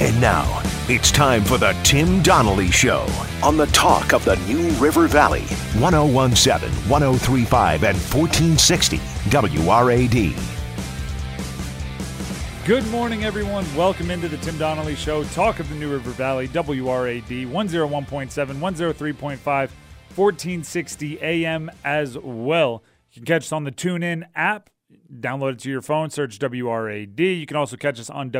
And now it's time for the Tim Donnelly Show on the talk of the New River Valley, 1017, 1035, and 1460 WRAD. Good morning, everyone. Welcome into the Tim Donnelly Show, talk of the New River Valley, WRAD 101.7, 103.5, 1460 AM as well. You can catch us on the TuneIn app. Download it to your phone, search WRAD. You can also catch us on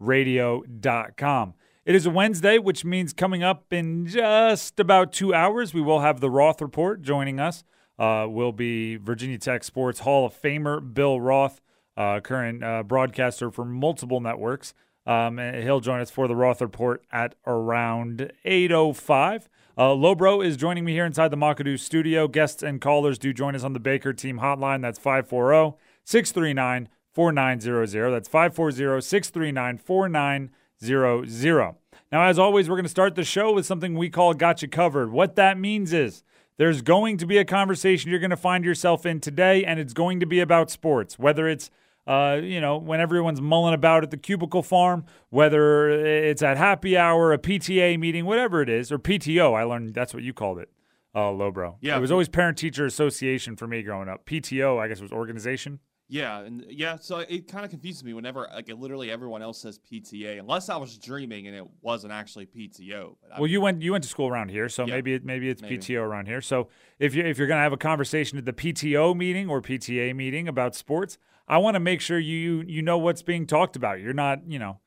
WRADradio.com. It is a Wednesday, which means coming up in just about two hours, we will have the Roth Report joining us. Uh, will be Virginia Tech Sports Hall of Famer Bill Roth uh, current uh, broadcaster for multiple networks. Um, he'll join us for the Roth Report at around 8.05. Uh, Lobro is joining me here inside the McAdoo studio. Guests and callers do join us on the Baker Team hotline. That's 540 639 4900. That's 540 639 4900. Now, as always, we're going to start the show with something we call Gotcha Covered. What that means is there's going to be a conversation you're going to find yourself in today, and it's going to be about sports, whether it's uh, you know, when everyone's mulling about at the cubicle farm, whether it's at happy hour, a PTA meeting, whatever it is, or PTO. I learned that's what you called it, uh, Lobro. Yeah. It was always Parent Teacher Association for me growing up. PTO, I guess, was organization. Yeah, and yeah, so it kind of confuses me whenever like literally everyone else says PTA, unless I was dreaming and it wasn't actually PTO. well, you went you went to school around here, so yeah, maybe it, maybe it's maybe. PTO around here. So if you if you're gonna have a conversation at the PTO meeting or PTA meeting about sports, I want to make sure you you know what's being talked about. You're not you know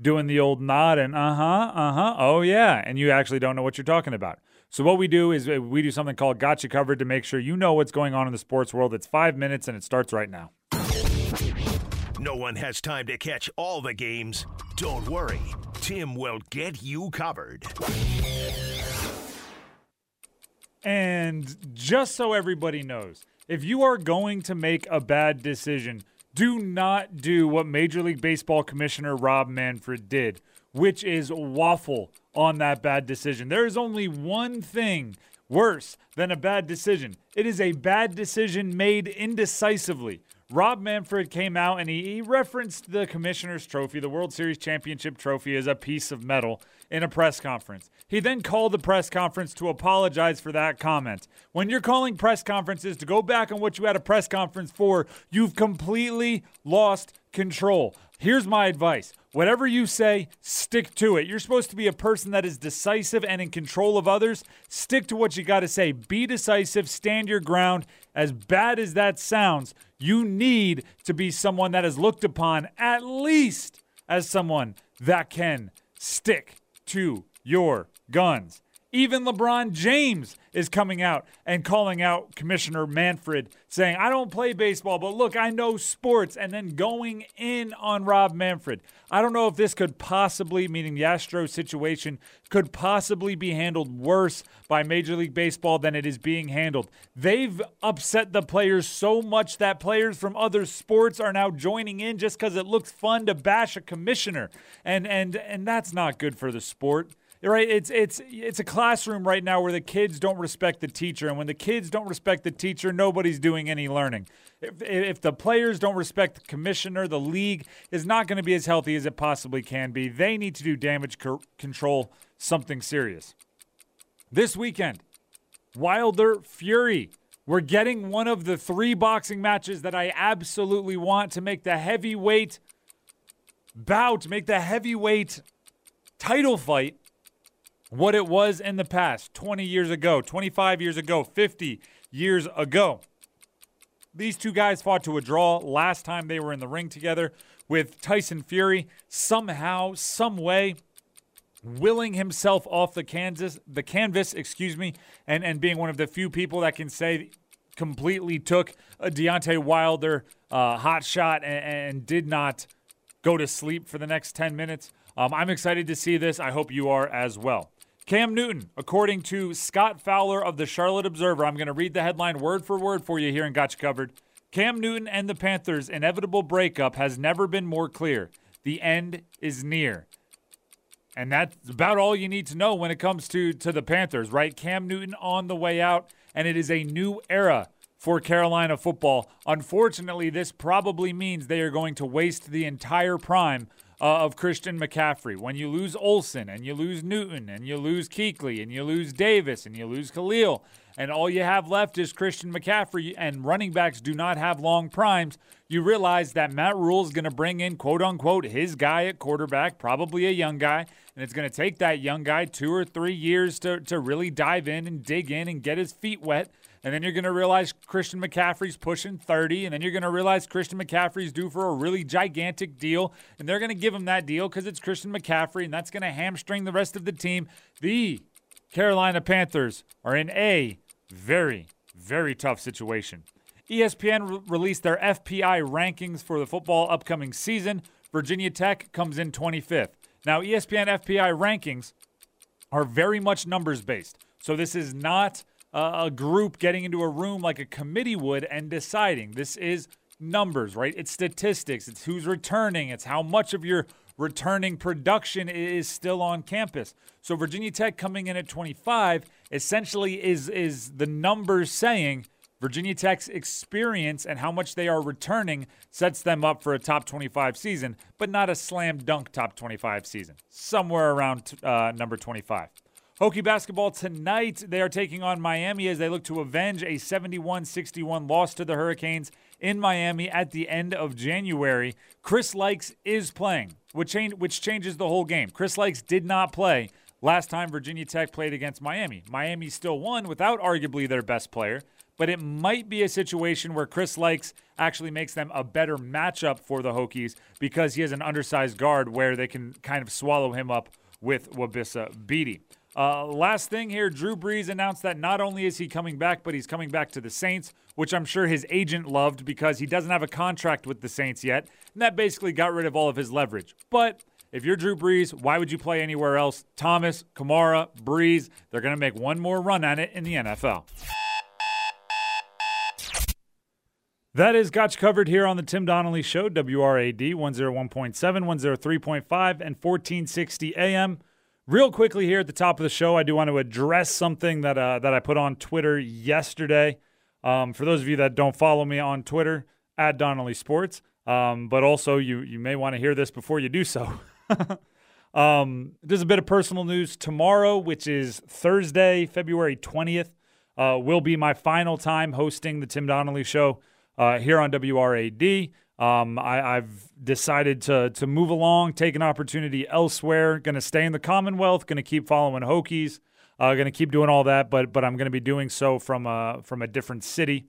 doing the old nod and uh huh uh huh oh yeah, and you actually don't know what you're talking about. So what we do is uh, we do something called Gotcha Covered to make sure you know what's going on in the sports world. It's five minutes and it starts right now. No one has time to catch all the games. Don't worry, Tim will get you covered. And just so everybody knows, if you are going to make a bad decision, do not do what Major League Baseball Commissioner Rob Manfred did, which is waffle on that bad decision. There is only one thing worse than a bad decision it is a bad decision made indecisively. Rob Manfred came out and he, he, referenced the commissioner's trophy, the World Series championship trophy, as a piece of metal in a press conference. He then called the press conference to apologize for that comment. When you're calling press conferences to go back on what you had a press conference for, you've completely lost control. Here's my advice whatever you say, stick to it. You're supposed to be a person that is decisive and in control of others. Stick to what you got to say. Be decisive, stand your ground. As bad as that sounds, you need to be someone that is looked upon at least as someone that can stick to your guns. Even LeBron James is coming out and calling out Commissioner Manfred, saying, I don't play baseball, but look, I know sports, and then going in on Rob Manfred. I don't know if this could possibly, meaning the Astros situation, could possibly be handled worse by Major League Baseball than it is being handled. They've upset the players so much that players from other sports are now joining in just because it looks fun to bash a commissioner. And and and that's not good for the sport right it's it's it's a classroom right now where the kids don't respect the teacher and when the kids don't respect the teacher nobody's doing any learning. If, if the players don't respect the commissioner the league is not going to be as healthy as it possibly can be. They need to do damage co- control something serious. This weekend wilder fury. We're getting one of the three boxing matches that i absolutely want to make the heavyweight bout make the heavyweight title fight what it was in the past 20 years ago, 25 years ago, 50 years ago. These two guys fought to a draw last time they were in the ring together with Tyson Fury somehow, some way willing himself off the Kansas the canvas, excuse me, and and being one of the few people that can say completely took a Deontay Wilder uh, hot shot and, and did not go to sleep for the next 10 minutes. Um, I'm excited to see this. I hope you are as well. Cam Newton, according to Scott Fowler of the Charlotte Observer, I'm going to read the headline word for word for you here and got you covered. Cam Newton and the Panthers' inevitable breakup has never been more clear. The end is near. And that's about all you need to know when it comes to, to the Panthers, right? Cam Newton on the way out, and it is a new era for Carolina football. Unfortunately, this probably means they are going to waste the entire prime uh, of Christian McCaffrey, when you lose Olsen and you lose Newton and you lose Kuechly and you lose Davis and you lose Khalil, and all you have left is Christian McCaffrey, and running backs do not have long primes, you realize that Matt Rhule is going to bring in, quote unquote, his guy at quarterback, probably a young guy, and it's going to take that young guy two or three years to, to really dive in and dig in and get his feet wet. And then you're going to realize Christian McCaffrey's pushing 30. And then you're going to realize Christian McCaffrey's due for a really gigantic deal. And they're going to give him that deal because it's Christian McCaffrey. And that's going to hamstring the rest of the team. The Carolina Panthers are in a very, very tough situation. ESPN re- released their FPI rankings for the football upcoming season. Virginia Tech comes in 25th. Now, ESPN FPI rankings are very much numbers based. So this is not uh, a group getting into a room like a committee would and deciding. This is numbers, right? It's statistics. It's who's returning. It's how much of your returning production is still on campus. So Virginia Tech coming in at 25 essentially is is the numbers saying Virginia Tech's experience and how much they are returning sets them up for a top 25 season, but not a slam dunk top 25 season. Somewhere around uh, number 25. Hokie basketball tonight, they are taking on Miami as they look to avenge a 71 61 loss to the Hurricanes in Miami at the end of January. Chris Lykes is playing, which, change, which changes the whole game. Chris Lykes did not play last time Virginia Tech played against Miami. Miami still won without arguably their best player, but it might be a situation where Chris Lykes actually makes them a better matchup for the Hokies because he has an undersized guard where they can kind of swallow him up with Wabissa Bede. Uh, last thing here, Drew Brees announced that not only is he coming back, but he's coming back to the Saints, which I'm sure his agent loved because he doesn't have a contract with the Saints yet, and that basically got rid of all of his leverage. But if you're Drew Brees, why would you play anywhere else? Thomas, Kamara, Brees, they're going to make one more run at it in the NFL. That is Gotch covered here on the Tim Donnelly Show, WRAD 101.7, 103.5, and 1460 AM. Real quickly here at the top of the show, I do want to address something that uh, that I put on Twitter yesterday. Um, for those of you that don't follow me on Twitter, at Donnelly Sports, um, but also you you may want to hear this before you do so. um, there's a bit of personal news tomorrow, which is Thursday, February 20th. Uh, will be my final time hosting the Tim Donnelly Show uh, here on WRAD. Um, I, have decided to to move along, take an opportunity elsewhere. Going to stay in the Commonwealth. Going to keep following Hokies. Uh, going to keep doing all that, but but I'm going to be doing so from a from a different city.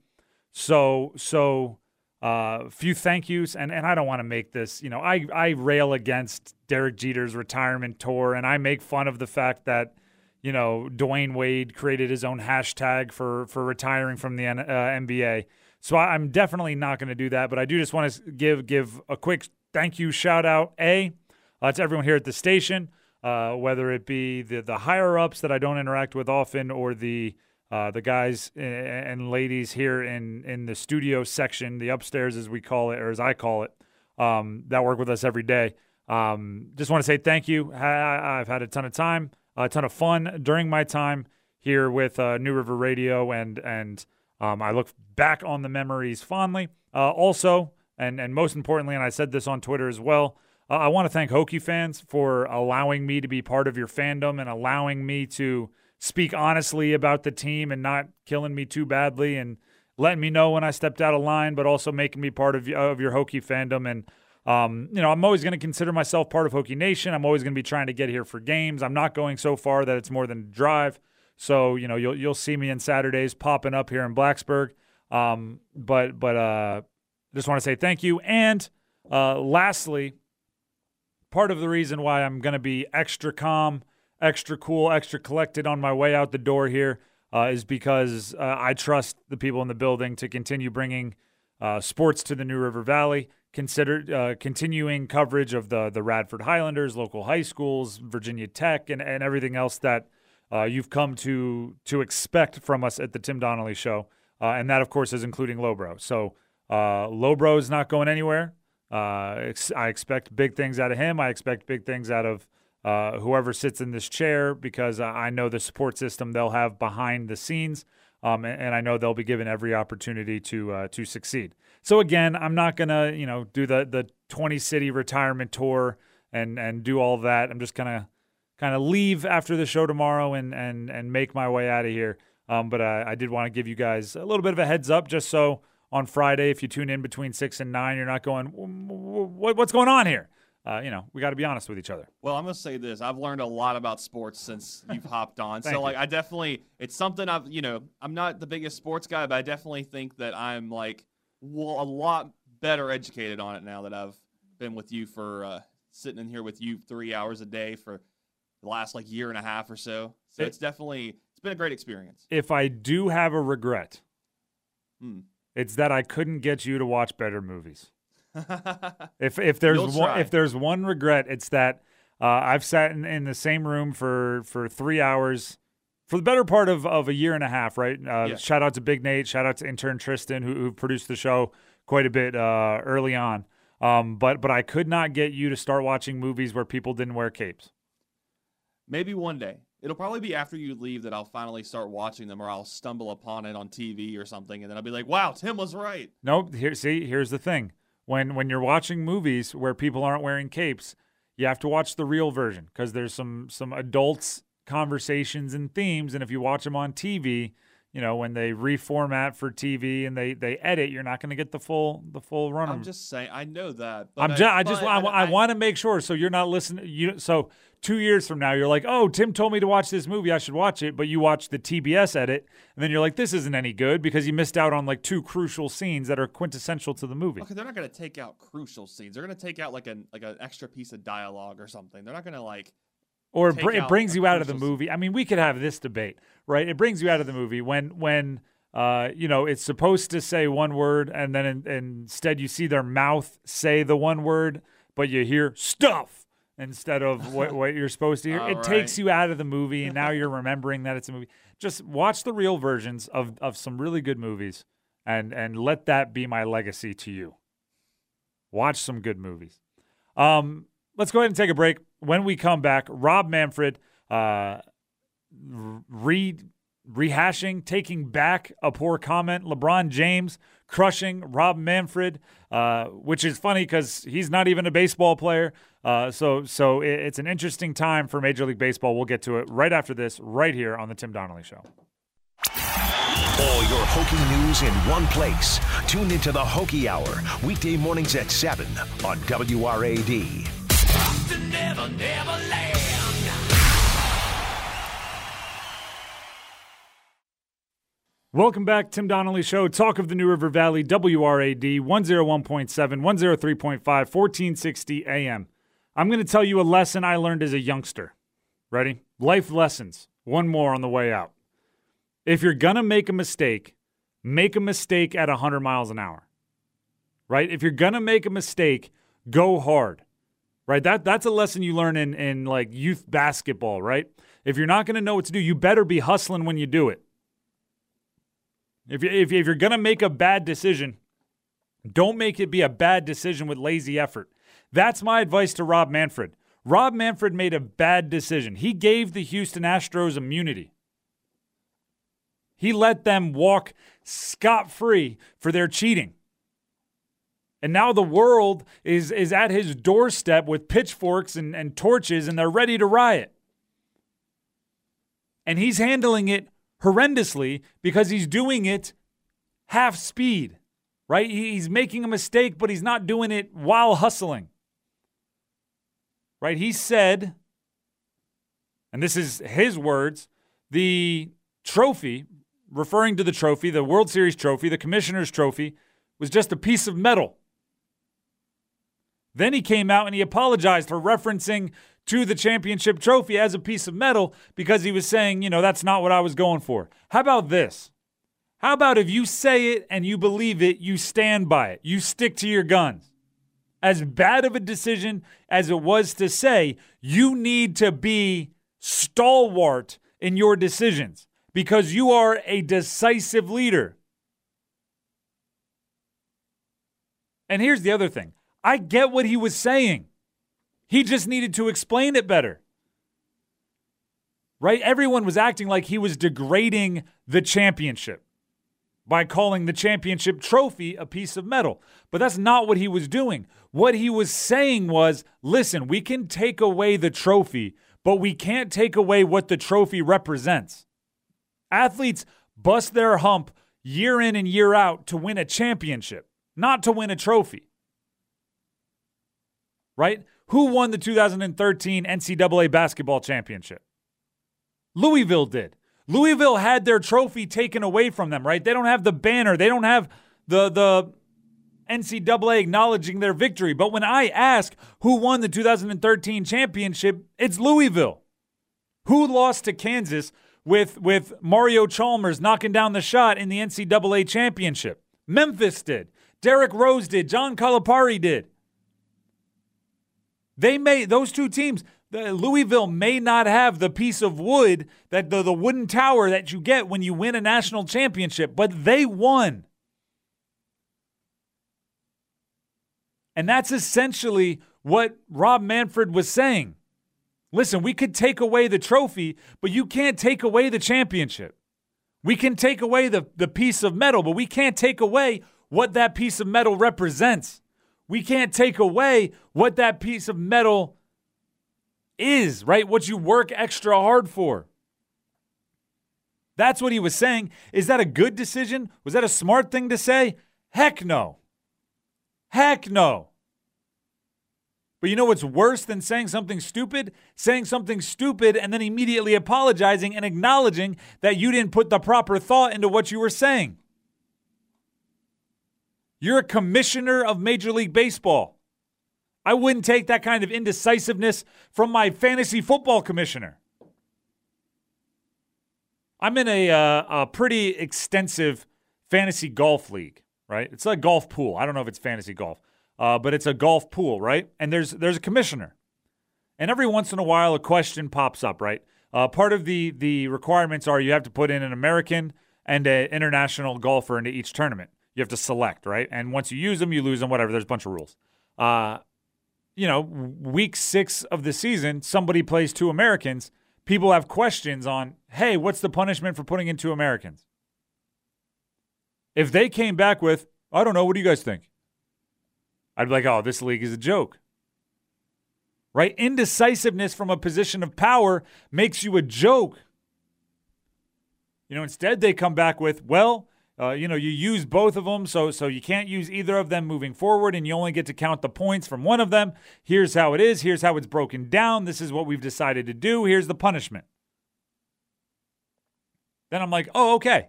So so a uh, few thank yous, and and I don't want to make this. You know, I I rail against Derek Jeter's retirement tour, and I make fun of the fact that you know Dwyane Wade created his own hashtag for for retiring from the uh, NBA. So I'm definitely not going to do that, but I do just want to give give a quick thank you shout out a uh, to everyone here at the station, uh, whether it be the the higher ups that I don't interact with often, or the uh, the guys and ladies here in in the studio section, the upstairs as we call it, or as I call it, um, that work with us every day. Um, just want to say thank you. I've had a ton of time, a ton of fun during my time here with uh, New River Radio and and. Um, I look back on the memories fondly. Uh, also, and, and most importantly, and I said this on Twitter as well, uh, I want to thank Hokie fans for allowing me to be part of your fandom and allowing me to speak honestly about the team and not killing me too badly and letting me know when I stepped out of line, but also making me part of, of your Hokie fandom. And, um, you know, I'm always going to consider myself part of Hokie Nation. I'm always going to be trying to get here for games. I'm not going so far that it's more than drive. So you know you'll you'll see me in Saturdays popping up here in Blacksburg. Um, but but uh, just want to say thank you. And uh, lastly, part of the reason why I'm going to be extra calm, extra cool, extra collected on my way out the door here uh, is because uh, I trust the people in the building to continue bringing uh, sports to the New River Valley. Consider uh, continuing coverage of the the Radford Highlanders, local high schools, Virginia Tech, and, and everything else that uh, you've come to to expect from us at the Tim Donnelly Show, uh, and that of course is including Lowbro. So uh, Lowbro is not going anywhere. Uh, ex- I expect big things out of him. I expect big things out of whoever sits in this chair because I know the support system they'll have behind the scenes, um, and, and, I know they'll be given every opportunity to uh, to succeed. So again, I'm not gonna you know do the the 20 city retirement tour and and do all that. I'm just gonna kind of leave after the show tomorrow and and and make my way out of here. Um, but I, I did want to give you guys a little bit of a heads up, just so on Friday, if you tune in between six and nine, you're not going, what, what's going on here? Uh, you know, we got to be honest with each other. Well, I'm gonna say this: I've learned a lot about sports since you've hopped on. so, like, you. I definitely, it's something I've, you know, I'm not the biggest sports guy, but I definitely think that I'm like, well, a lot better educated on it now that I've been with you for uh, sitting in here with you three hours a day for the last like year and a half or so. So it, it's definitely it's been a great experience. If I do have a regret, hmm. it's that I couldn't get you to watch better movies. if if there's one, if there's one regret, it's that uh, I've sat in, in, the same room for for three hours for the better part of, of a year and a half. Right. Uh, yeah. Shout out to Big Nate. Shout out to intern Tristan who, who produced the show quite a bit uh, early on. Um, but but I could not get you to start watching movies where people didn't wear capes. Maybe one day. It'll probably be after you leave that I'll finally start watching them, or I'll stumble upon it on TV or something, and then I'll be like, "Wow, Tim was right." Nope. Here, see, here's the thing: when when you're watching movies where people aren't wearing capes, you have to watch the real version because there's some some adults conversations and themes, and if you watch them on TV, you know when they reformat for TV and they they edit, you're not going to get the full the full run. I'm just saying, I know that. I'm just, I, just I, I, I want to make sure so you're not listening. You so two years from now you're like, oh, Tim told me to watch this movie, I should watch it, but you watch the TBS edit, and then you're like, this isn't any good because you missed out on like two crucial scenes that are quintessential to the movie. Okay, they're not going to take out crucial scenes. They're going to take out like an like an extra piece of dialogue or something. They're not going to like or br- it brings you out of the movie. I mean, we could have this debate, right? It brings you out of the movie when when uh, you know it's supposed to say one word, and then in, instead you see their mouth say the one word, but you hear stuff instead of what, what you're supposed to hear. it right. takes you out of the movie, and now you're remembering that it's a movie. Just watch the real versions of of some really good movies, and and let that be my legacy to you. Watch some good movies. Um, let's go ahead and take a break. When we come back, Rob Manfred uh, re- rehashing, taking back a poor comment. LeBron James crushing Rob Manfred, uh, which is funny because he's not even a baseball player. Uh, so, so it, it's an interesting time for Major League Baseball. We'll get to it right after this, right here on the Tim Donnelly Show. All your Hokie news in one place. Tune into the Hokie Hour, weekday mornings at 7 on WRAD. Never, never Welcome back, Tim Donnelly Show. Talk of the New River Valley, WRAD 101.7, 103.5, 1460 AM. I'm going to tell you a lesson I learned as a youngster. Ready? Life lessons. One more on the way out. If you're going to make a mistake, make a mistake at 100 miles an hour. Right? If you're going to make a mistake, go hard. Right? That that's a lesson you learn in in like youth basketball, right? If you're not going to know what to do, you better be hustling when you do it. If, you, if, if you're going to make a bad decision, don't make it be a bad decision with lazy effort. That's my advice to Rob Manfred. Rob Manfred made a bad decision. He gave the Houston Astros immunity. He let them walk scot free for their cheating. And now the world is, is at his doorstep with pitchforks and, and torches, and they're ready to riot. And he's handling it horrendously because he's doing it half speed, right? He's making a mistake, but he's not doing it while hustling, right? He said, and this is his words, the trophy, referring to the trophy, the World Series trophy, the commissioner's trophy, was just a piece of metal. Then he came out and he apologized for referencing to the championship trophy as a piece of metal because he was saying, you know, that's not what I was going for. How about this? How about if you say it and you believe it, you stand by it, you stick to your guns? As bad of a decision as it was to say, you need to be stalwart in your decisions because you are a decisive leader. And here's the other thing I get what he was saying. He just needed to explain it better. Right? Everyone was acting like he was degrading the championship by calling the championship trophy a piece of metal. But that's not what he was doing. What he was saying was listen, we can take away the trophy, but we can't take away what the trophy represents. Athletes bust their hump year in and year out to win a championship, not to win a trophy. Right? Who won the 2013 NCAA basketball championship? Louisville did. Louisville had their trophy taken away from them, right? They don't have the banner, they don't have the the NCAA acknowledging their victory. But when I ask who won the 2013 championship, it's Louisville. Who lost to Kansas with with Mario Chalmers knocking down the shot in the NCAA championship? Memphis did. Derrick Rose did. John Calipari did. They made those two teams the, Louisville may not have the piece of wood that the, the wooden tower that you get when you win a national championship, but they won. And that's essentially what Rob Manfred was saying. Listen, we could take away the trophy, but you can't take away the championship. We can take away the, the piece of metal, but we can't take away what that piece of metal represents. We can't take away what that piece of metal is, right? What you work extra hard for. That's what he was saying. Is that a good decision? Was that a smart thing to say? Heck no. Heck no. But you know what's worse than saying something stupid? Saying something stupid and then immediately apologizing and acknowledging that you didn't put the proper thought into what you were saying. You're a commissioner of Major League Baseball. I wouldn't take that kind of indecisiveness from my fantasy football commissioner. I'm in a, uh, a pretty extensive fantasy golf league, right? It's a golf pool. I don't know if it's fantasy golf, uh, but it's a golf pool, right? And there's there's a commissioner, and every once in a while a question pops up, right? Uh, part of the the requirements are you have to put in an American and an international golfer into each tournament. You have to select, right? And once you use them, you lose them. Whatever. There's a bunch of rules. Uh, you know, week six of the season, somebody plays two Americans, people have questions on, hey, what's the punishment for putting in two Americans? If they came back with, I don't know, what do you guys think? I'd be like, oh, this league is a joke. Right? Indecisiveness from a position of power makes you a joke. You know, instead they come back with, well, uh, you know, you use both of them, so so you can't use either of them moving forward, and you only get to count the points from one of them. Here's how it is. Here's how it's broken down. This is what we've decided to do. Here's the punishment. Then I'm like, oh, okay,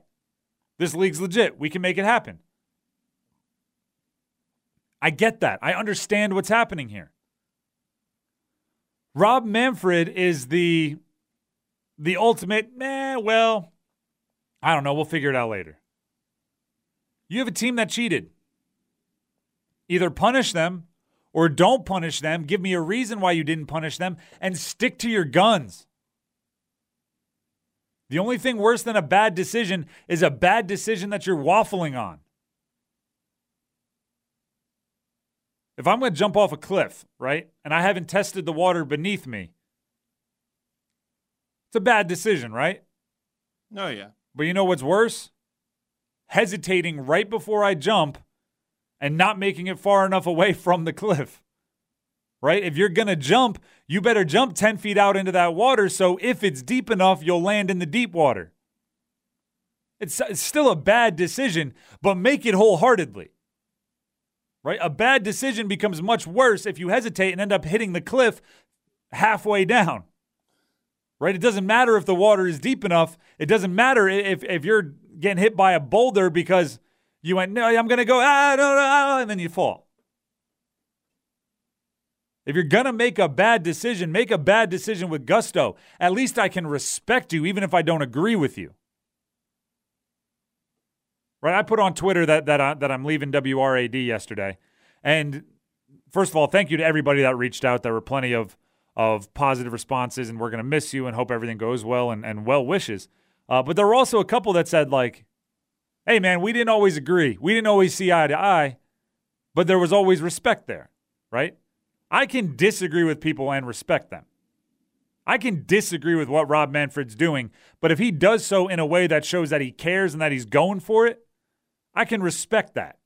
this league's legit. We can make it happen. I get that. I understand what's happening here. Rob Manfred is the the ultimate, eh, well, I don't know. We'll figure it out later. You have a team that cheated. Either punish them or don't punish them. Give me a reason why you didn't punish them and stick to your guns. The only thing worse than a bad decision is a bad decision that you're waffling on. If I'm going to jump off a cliff, right, and I haven't tested the water beneath me, it's a bad decision, right? Oh, yeah. But you know what's worse? Hesitating right before I jump and not making it far enough away from the cliff. Right? If you're going to jump, you better jump 10 feet out into that water so if it's deep enough, you'll land in the deep water. It's, it's still a bad decision, but make it wholeheartedly. Right? A bad decision becomes much worse if you hesitate and end up hitting the cliff halfway down. Right? It doesn't matter if the water is deep enough. It doesn't matter if, if you're getting hit by a boulder because you went, no, I'm going to go, ah, no, no, and then you fall. If you're going to make a bad decision, make a bad decision with gusto. At least I can respect you, even if I don't agree with you. Right? I put on Twitter that, that, I, that I'm leaving WRAD yesterday. And first of all, thank you to everybody that reached out. There were plenty of, of positive responses, and we're going to miss you and hope everything goes well and, and well wishes. Uh, but there were also a couple that said, like, hey, man, we didn't always agree. We didn't always see eye to eye, but there was always respect there, right? I can disagree with people and respect them. I can disagree with what Rob Manfred's doing, but if he does so in a way that shows that he cares and that he's going for it, I can respect that.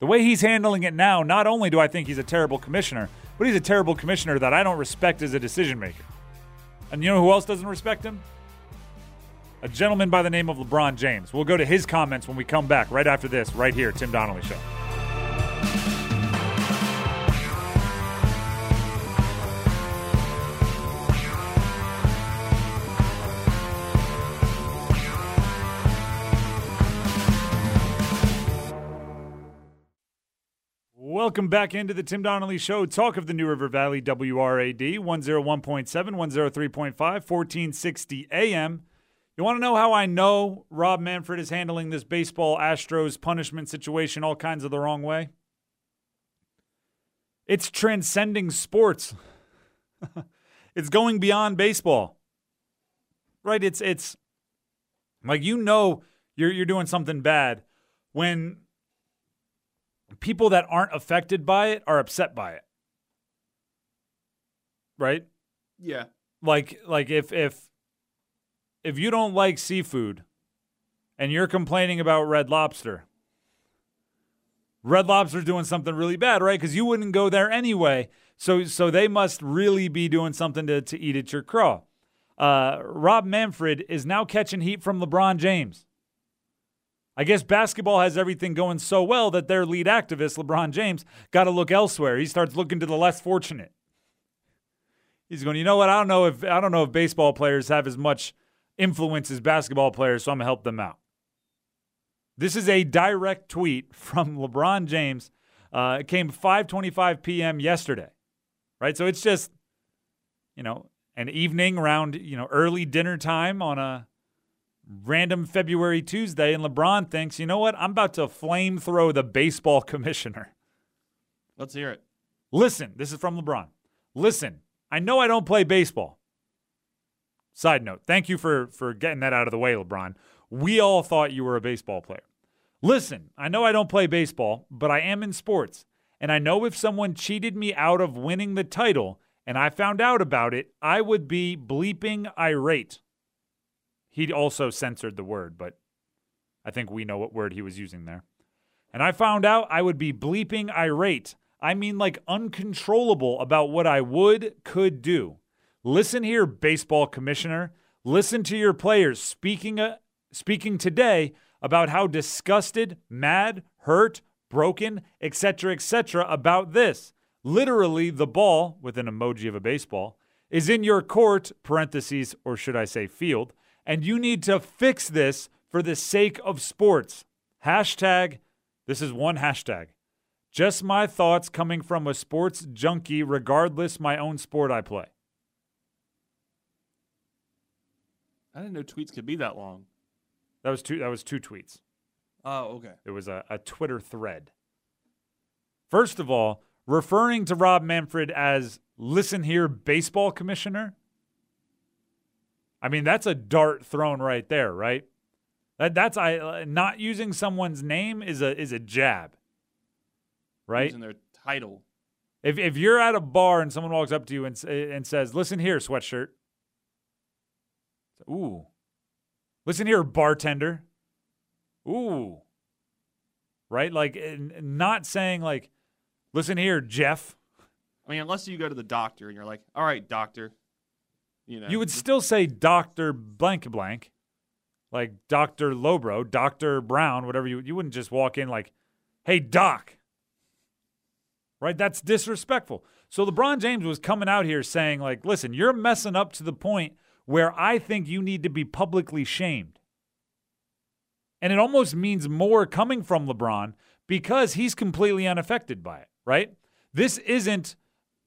The way he's handling it now, not only do I think he's a terrible commissioner, but he's a terrible commissioner that I don't respect as a decision maker. And you know who else doesn't respect him? A gentleman by the name of LeBron James. We'll go to his comments when we come back right after this, right here, Tim Donnelly Show. Welcome back into the Tim Donnelly Show. Talk of the New River Valley, WRAD, 101.7, 103.5, 1460 AM. You want to know how I know Rob Manfred is handling this baseball Astros punishment situation all kinds of the wrong way? It's transcending sports. it's going beyond baseball. Right? It's it's like you know you're you're doing something bad when people that aren't affected by it are upset by it. Right? Yeah. Like like if if if you don't like seafood and you're complaining about red lobster, red lobster's doing something really bad, right? Because you wouldn't go there anyway. So so they must really be doing something to, to eat at your craw. Uh, Rob Manfred is now catching heat from LeBron James. I guess basketball has everything going so well that their lead activist, LeBron James, got to look elsewhere. He starts looking to the less fortunate. He's going, you know what? I don't know if I don't know if baseball players have as much influence as basketball players, so I'm gonna help them out. This is a direct tweet from LeBron James. Uh, it came 5:25 p.m. yesterday, right? So it's just, you know, an evening around, you know, early dinner time on a random February Tuesday, and LeBron thinks, you know what? I'm about to flame throw the baseball commissioner. Let's hear it. Listen, this is from LeBron. Listen, I know I don't play baseball. Side note, thank you for for getting that out of the way, LeBron. We all thought you were a baseball player. Listen, I know I don't play baseball, but I am in sports. And I know if someone cheated me out of winning the title and I found out about it, I would be bleeping irate. He also censored the word, but I think we know what word he was using there. And I found out I would be bleeping irate. I mean, like uncontrollable about what I would, could do. Listen here, baseball commissioner. Listen to your players speaking, uh, speaking today about how disgusted, mad, hurt, broken, etc., etc., about this. Literally, the ball, with an emoji of a baseball, is in your court, parentheses, or should I say field, and you need to fix this for the sake of sports. Hashtag, this is one hashtag. Just my thoughts coming from a sports junkie, regardless my own sport I play. I didn't know tweets could be that long. That was two. That was two tweets. Oh, okay. It was a, a Twitter thread. First of all, referring to Rob Manfred as "listen here, baseball commissioner." I mean, that's a dart thrown right there, right? That that's I uh, not using someone's name is a is a jab. Right? Using their title. If if you're at a bar and someone walks up to you and and says, "Listen here, sweatshirt." Ooh. Listen here, bartender. Ooh. Right? Like not saying like, "Listen here, Jeff." I mean, unless you go to the doctor and you're like, "All right, doctor, you know, you would still say Doctor Blank Blank, like Doctor Lobro, Doctor Brown, whatever you. You wouldn't just walk in like, "Hey, Doc." Right? That's disrespectful. So LeBron James was coming out here saying, like, "Listen, you're messing up to the point where I think you need to be publicly shamed." And it almost means more coming from LeBron because he's completely unaffected by it, right? This isn't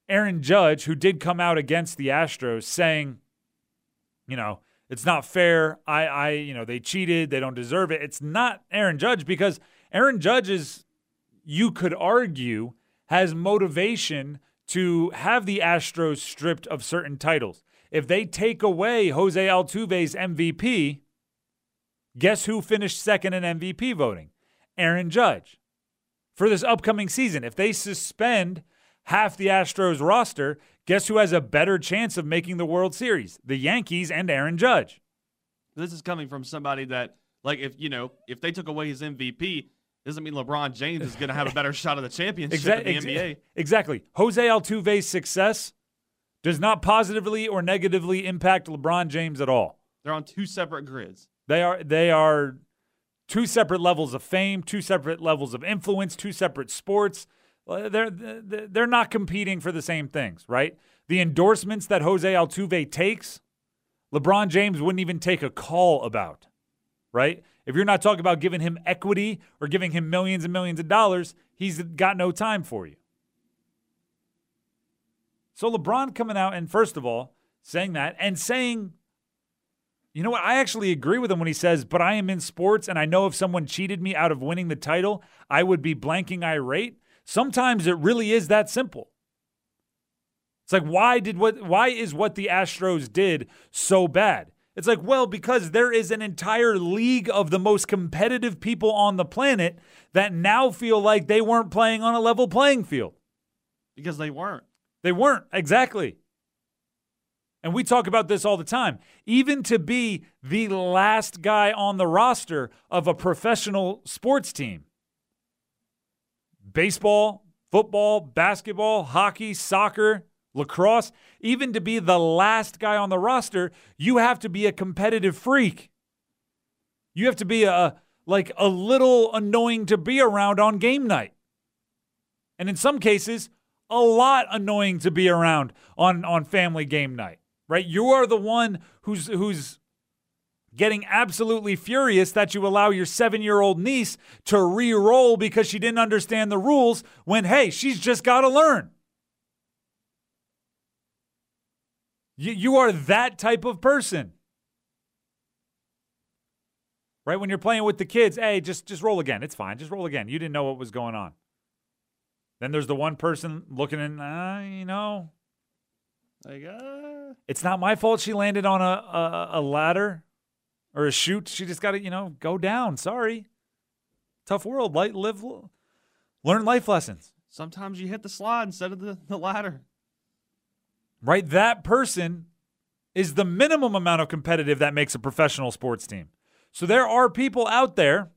Aaron Judge, who did come out against the Astros, saying, you know, it's not fair. I, I, you know, they cheated. They don't deserve it. It's not Aaron Judge because Aaron Judge is, you could argue, has motivation to have the Astros stripped of certain titles. If they take away Jose Altuve's MVP, guess who finished second in MVP voting? Aaron Judge. For this upcoming season, if they suspend half the Astros roster, guess who has a better chance of making the World Series? The Yankees and Aaron Judge. This is coming from somebody that Like if you know if they took away his MVP, doesn't mean LeBron James is going to have a better shot at the championship Exa- in the NBA. Exactly. Jose Altuve's success does not positively or negatively impact LeBron James at all. They're on two separate grids. They are they are two separate levels of fame, two separate levels of influence, two separate sports. Uh, They're they're not competing for the same things, right? The endorsements that Jose Altuve takes, LeBron James wouldn't even take a call about, right? If you're not talking about giving him equity or giving him millions and millions of dollars, he's got no time for you. So LeBron coming out and first of all saying that and saying you know what? I actually agree with him when he says, but I am in sports and I know if someone cheated me out of winning the title, I would be blanking irate. Sometimes it really is that simple. It's like why did what why is what the Astros did so bad? It's like, well, because there is an entire league of the most competitive people on the planet that now feel like they weren't playing on a level playing field. Because they weren't. They weren't, exactly. And we talk about this all the time. Even to be the last guy on the roster of a professional sports team baseball, football, basketball, hockey, soccer, lacrosse, even to be the last guy on the roster, you have to be a competitive freak. You have to be a like a little annoying to be around on game night. And in some cases, a lot annoying to be around on on family game night. Right? You are the one who's who's getting absolutely furious that you allow your 7-year-old niece to re-roll because she didn't understand the rules when hey, she's just got to learn. You, you are that type of person. Right? When you're playing with the kids, hey, just just roll again. It's fine. Just roll again. You didn't know what was going on. Then there's the one person looking in, uh, you know, Like, uh, it's not my fault she landed on a, a, a ladder or a chute. She just got to, you know, go down. Sorry. Tough world. Light, live, learn life lessons. sometimes you hit the slide instead of the, the ladder. right? That person is the minimum amount of competitive that makes a professional sports team. So there are people out there,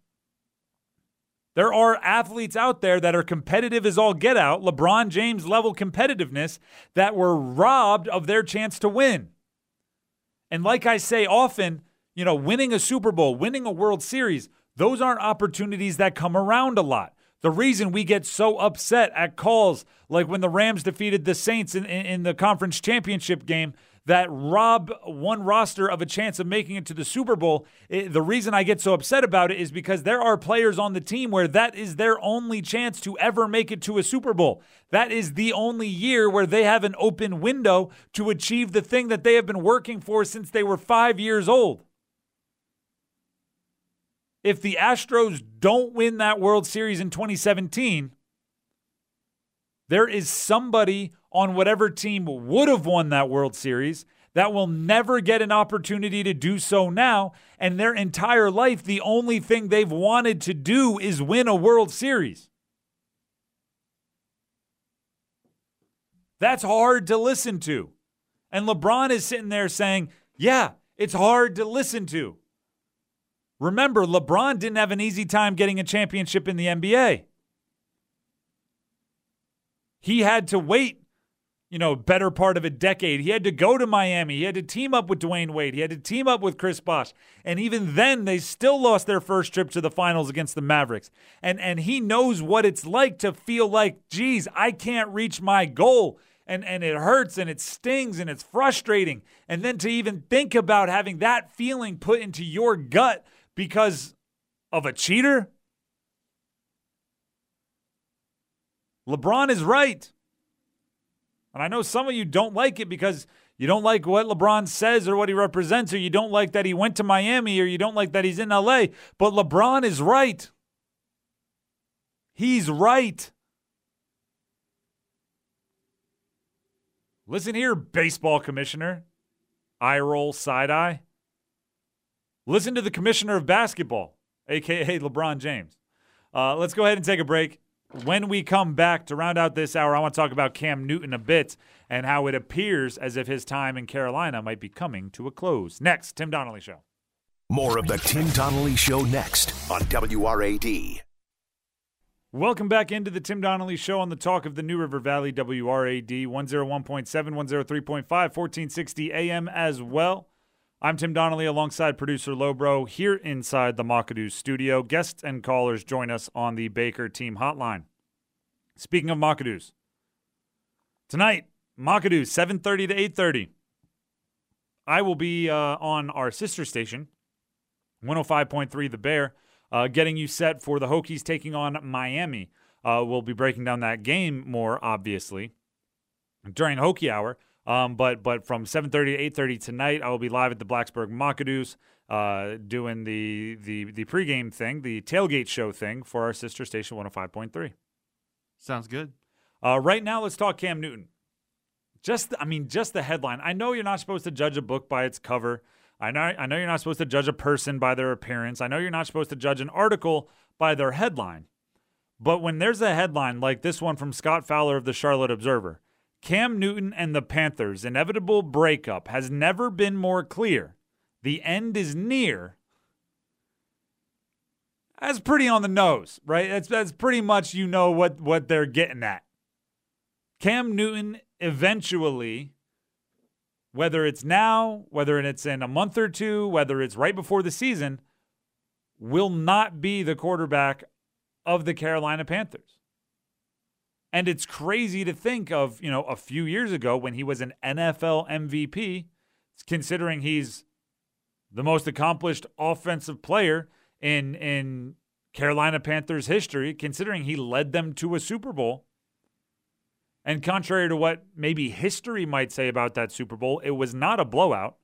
there are athletes out there that are competitive as all get out, LeBron James level competitiveness, that were robbed of their chance to win. And like I say often, you know, winning a Super Bowl, winning a World Series, those aren't opportunities that come around a lot. The reason we get so upset at calls like when the Rams defeated the Saints in, in, in the conference championship game that rob one roster of a chance of making it to the Super Bowl, it, the reason I get so upset about it is because there are players on the team where that is their only chance to ever make it to a Super Bowl. That is the only year where they have an open window to achieve the thing that they have been working for since they were five years old. If the Astros don't win that World Series in 2017, there is somebody on whatever team would have won that World Series that will never get an opportunity to do so now. And their entire life, the only thing they've wanted to do is win a World Series. That's hard to listen to. And LeBron is sitting there saying, Yeah, it's hard to listen to. Remember, LeBron didn't have an easy time getting a championship in the NBA. He had to wait, you know, better part of a decade. He had to go to Miami. He had to team up with Dwyane Wade. He had to team up with Chris Bosh. And even then, they still lost their first trip to the finals against the Mavericks. And and he knows what it's like to feel like, geez, I can't reach my goal. And, and it hurts and it stings and it's frustrating. And then to even think about having that feeling put into your gut because of a cheater? LeBron is right. And I know some of you don't like it because you don't like what LeBron says or what he represents, or you don't like that he went to Miami, or you don't like that he's in LA. But LeBron is right. He's right. Listen here, baseball commissioner. Eye roll, side eye. Listen to the commissioner of basketball, aka LeBron James. Uh, let's go ahead and take a break. When we come back to round out this hour, I want to talk about Cam Newton a bit and how it appears as if his time in Carolina might be coming to a close. Next, Tim Donnelly Show. More of the Tim Donnelly Show next on WRAD. Welcome back into the Tim Donnelly Show on the talk of the New River Valley, WRAD 101.7, 103.5, 1460 AM as well. I'm Tim Donnelly alongside producer Lobro here inside the Macado's studio. Guests and callers join us on the Baker Team Hotline. Speaking of Macado's, tonight, Macado's, 7.30 to 8.30. I will be uh, on our sister station, 105.3 The Bear, uh, getting you set for the Hokies taking on Miami. Uh, we'll be breaking down that game more, obviously, during Hokie Hour. Um, but but from 7:30 to 8:30 tonight, I will be live at the Blacksburg Macado's, uh, doing the the the pregame thing, the tailgate show thing for our sister station 105.3. Sounds good. Uh, right now, let's talk Cam Newton. Just I mean, just the headline. I know you're not supposed to judge a book by its cover. I know I know you're not supposed to judge a person by their appearance. I know you're not supposed to judge an article by their headline. But when there's a headline like this one from Scott Fowler of the Charlotte Observer, Cam Newton and the Panthers' inevitable breakup has never been more clear. The end is near. That's pretty on the nose, right? That's that's pretty much you know what what they're getting at. Cam Newton eventually whether it's now, whether it's in a month or two, whether it's right before the season, will not be the quarterback of the Carolina Panthers. And it's crazy to think of, you know, a few years ago when he was an NFL MVP, considering he's the most accomplished offensive player in in Carolina Panthers history, considering he led them to a Super Bowl. And contrary to what maybe history might say about that Super Bowl, it was not a blowout.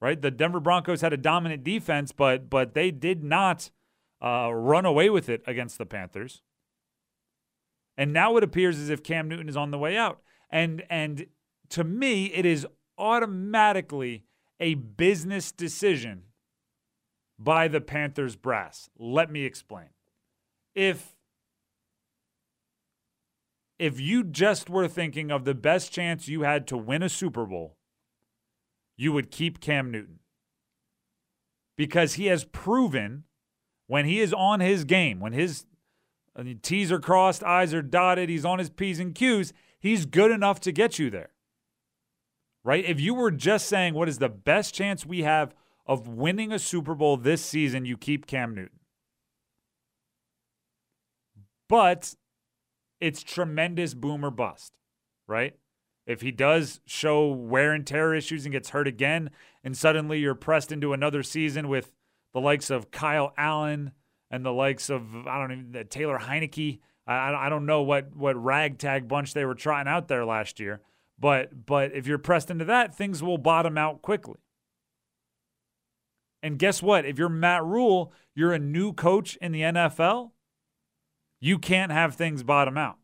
Right? The Denver Broncos had a dominant defense, but but they did not uh, run away with it against the Panthers. And now it appears as if Cam Newton is on the way out. And and to me, it is automatically a business decision by the Panthers brass. Let me explain. If if you just were thinking of the best chance you had to win a Super Bowl, you would keep Cam Newton. Because he has proven when he is on his game, when his uh, T's are crossed, I's are dotted, he's on his P's and Q's, he's good enough to get you there. Right? If you were just saying what is the best chance we have of winning a Super Bowl this season, you keep Cam Newton. But it's tremendous boom or bust, right? If he does show wear and tear issues and gets hurt again, and suddenly you're pressed into another season with the likes of Kyle Allen and the likes of I don't know Taylor Heinicke. I, I don't know what what ragtag bunch they were trying out there last year, but but if you're pressed into that, things will bottom out quickly. And guess what? If you're Matt Rhule, you're a new coach in the NFL. You can't have things bottom out.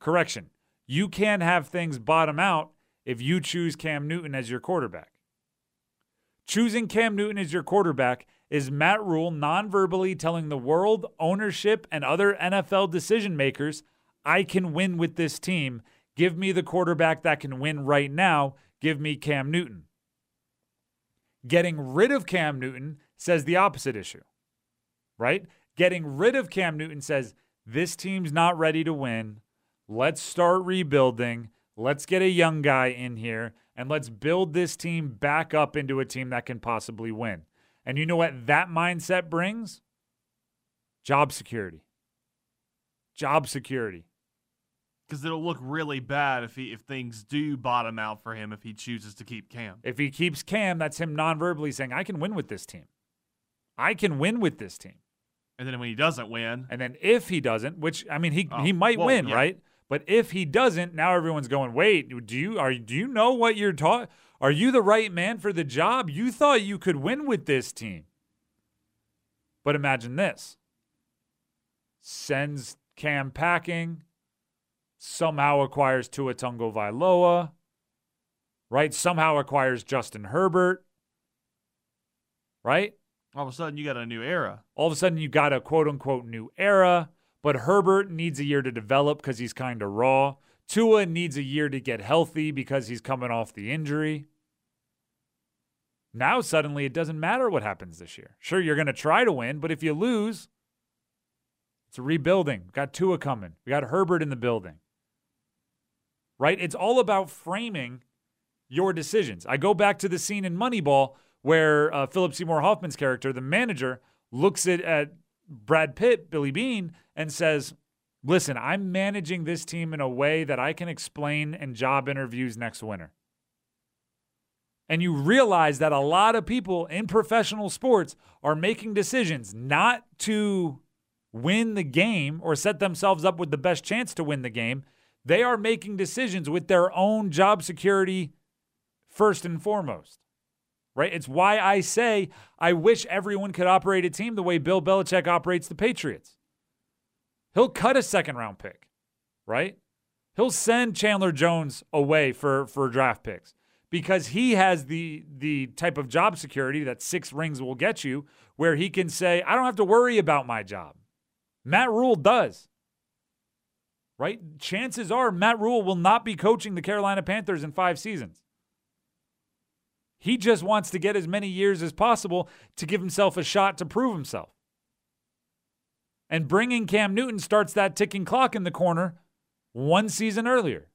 Correction. You can't have things bottom out if you choose Cam Newton as your quarterback. Choosing Cam Newton as your quarterback is Matt Rhule non verbally telling the world, ownership, and other NFL decision makers, I can win with this team. Give me the quarterback that can win right now. Give me Cam Newton. Getting rid of Cam Newton says the opposite issue, right? Getting rid of Cam Newton says, this team's not ready to win. Let's start rebuilding. Let's get a young guy in here and let's build this team back up into a team that can possibly win. And you know what that mindset brings? Job security. Job security. Because it'll look really bad if he if things do bottom out for him if he chooses to keep Cam. If he keeps Cam, that's him non-verbally saying, "I can win with this team. I can win with this team." And then when he doesn't win, and then if he doesn't, which I mean he oh, he might well, win, yeah. right? But if he doesn't, now everyone's going, "Wait, do you are do you know what you're taught? Are you the right man for the job? You thought you could win with this team." But imagine this. Sends Cam packing, somehow acquires Tua Tagovailoa, right? Somehow acquires Justin Herbert, right? All of a sudden, you got a new era. All of a sudden, you got a quote unquote new era. But Herbert needs a year to develop because he's kind of raw. Tua needs a year to get healthy because he's coming off the injury. Now suddenly it doesn't matter what happens this year. Sure, you're going to try to win, but if you lose, it's a rebuilding. We got Tua coming. We got Herbert in the building. Right? It's all about framing your decisions. I go back to the scene in Moneyball where uh, Philip Seymour Hoffman's character, the manager, looks at, at Brad Pitt, Billy Beane, and says, Listen, I'm managing this team in a way that I can explain in job interviews next winter. And you realize that a lot of people in professional sports are making decisions not to win the game or set themselves up with the best chance to win the game. They are making decisions with their own job security first and foremost. Right? It's why I say I wish everyone could operate a team the way Bill Belichick operates the Patriots. He'll cut a second round pick, right? He'll send Chandler Jones away for, for draft picks because he has the the type of job security that six rings will get you where he can say, I don't have to worry about my job. Matt Rhule does. Right? Chances are Matt Rhule will not be coaching the Carolina Panthers in five seasons. He just wants to get as many years as possible to give himself a shot to prove himself. And bringing Cam Newton starts that ticking clock in the corner one season earlier.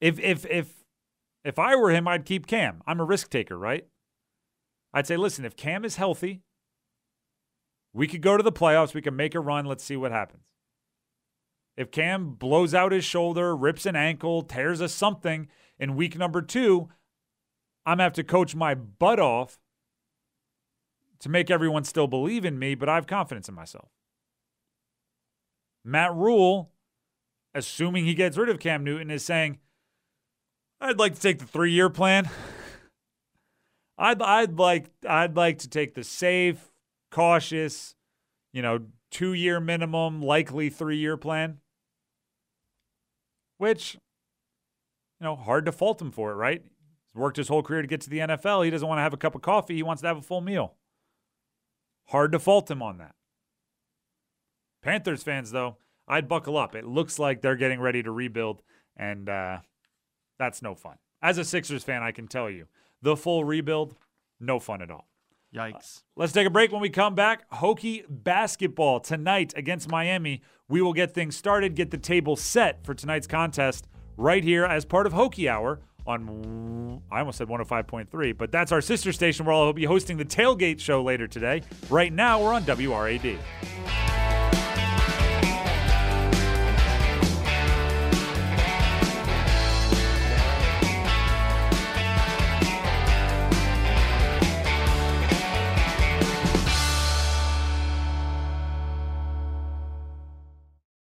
If if if if I were him, I'd keep Cam. I'm a risk taker, right? I'd say, listen, if Cam is healthy, we could go to the playoffs, we can make a run, let's see what happens. If Cam blows out his shoulder, rips an ankle, tears a something in week number two, I'm gonna have to coach my butt off to make everyone still believe in me, but I have confidence in myself. Matt Rhule, assuming he gets rid of Cam Newton, is saying, I'd like to take the three year plan. I'd I'd like I'd like to take the safe, cautious, you know, two year minimum, likely three year plan. Which, you know, hard to fault him for it, right? He's worked his whole career to get to the NFL. He doesn't want to have a cup of coffee. He wants to have a full meal. Hard to fault him on that. Panthers fans, though, I'd buckle up. It looks like they're getting ready to rebuild, and uh, that's no fun. As a Sixers fan, I can tell you the full rebuild, no fun at all. Yikes. Uh, let's take a break. When we come back, Hokie basketball tonight against Miami. We will get things started, get the table set for tonight's contest right here as part of Hokie Hour on, I almost said 105.3, but that's our sister station where I'll be hosting the tailgate show later today. Right now, we're on WRAD.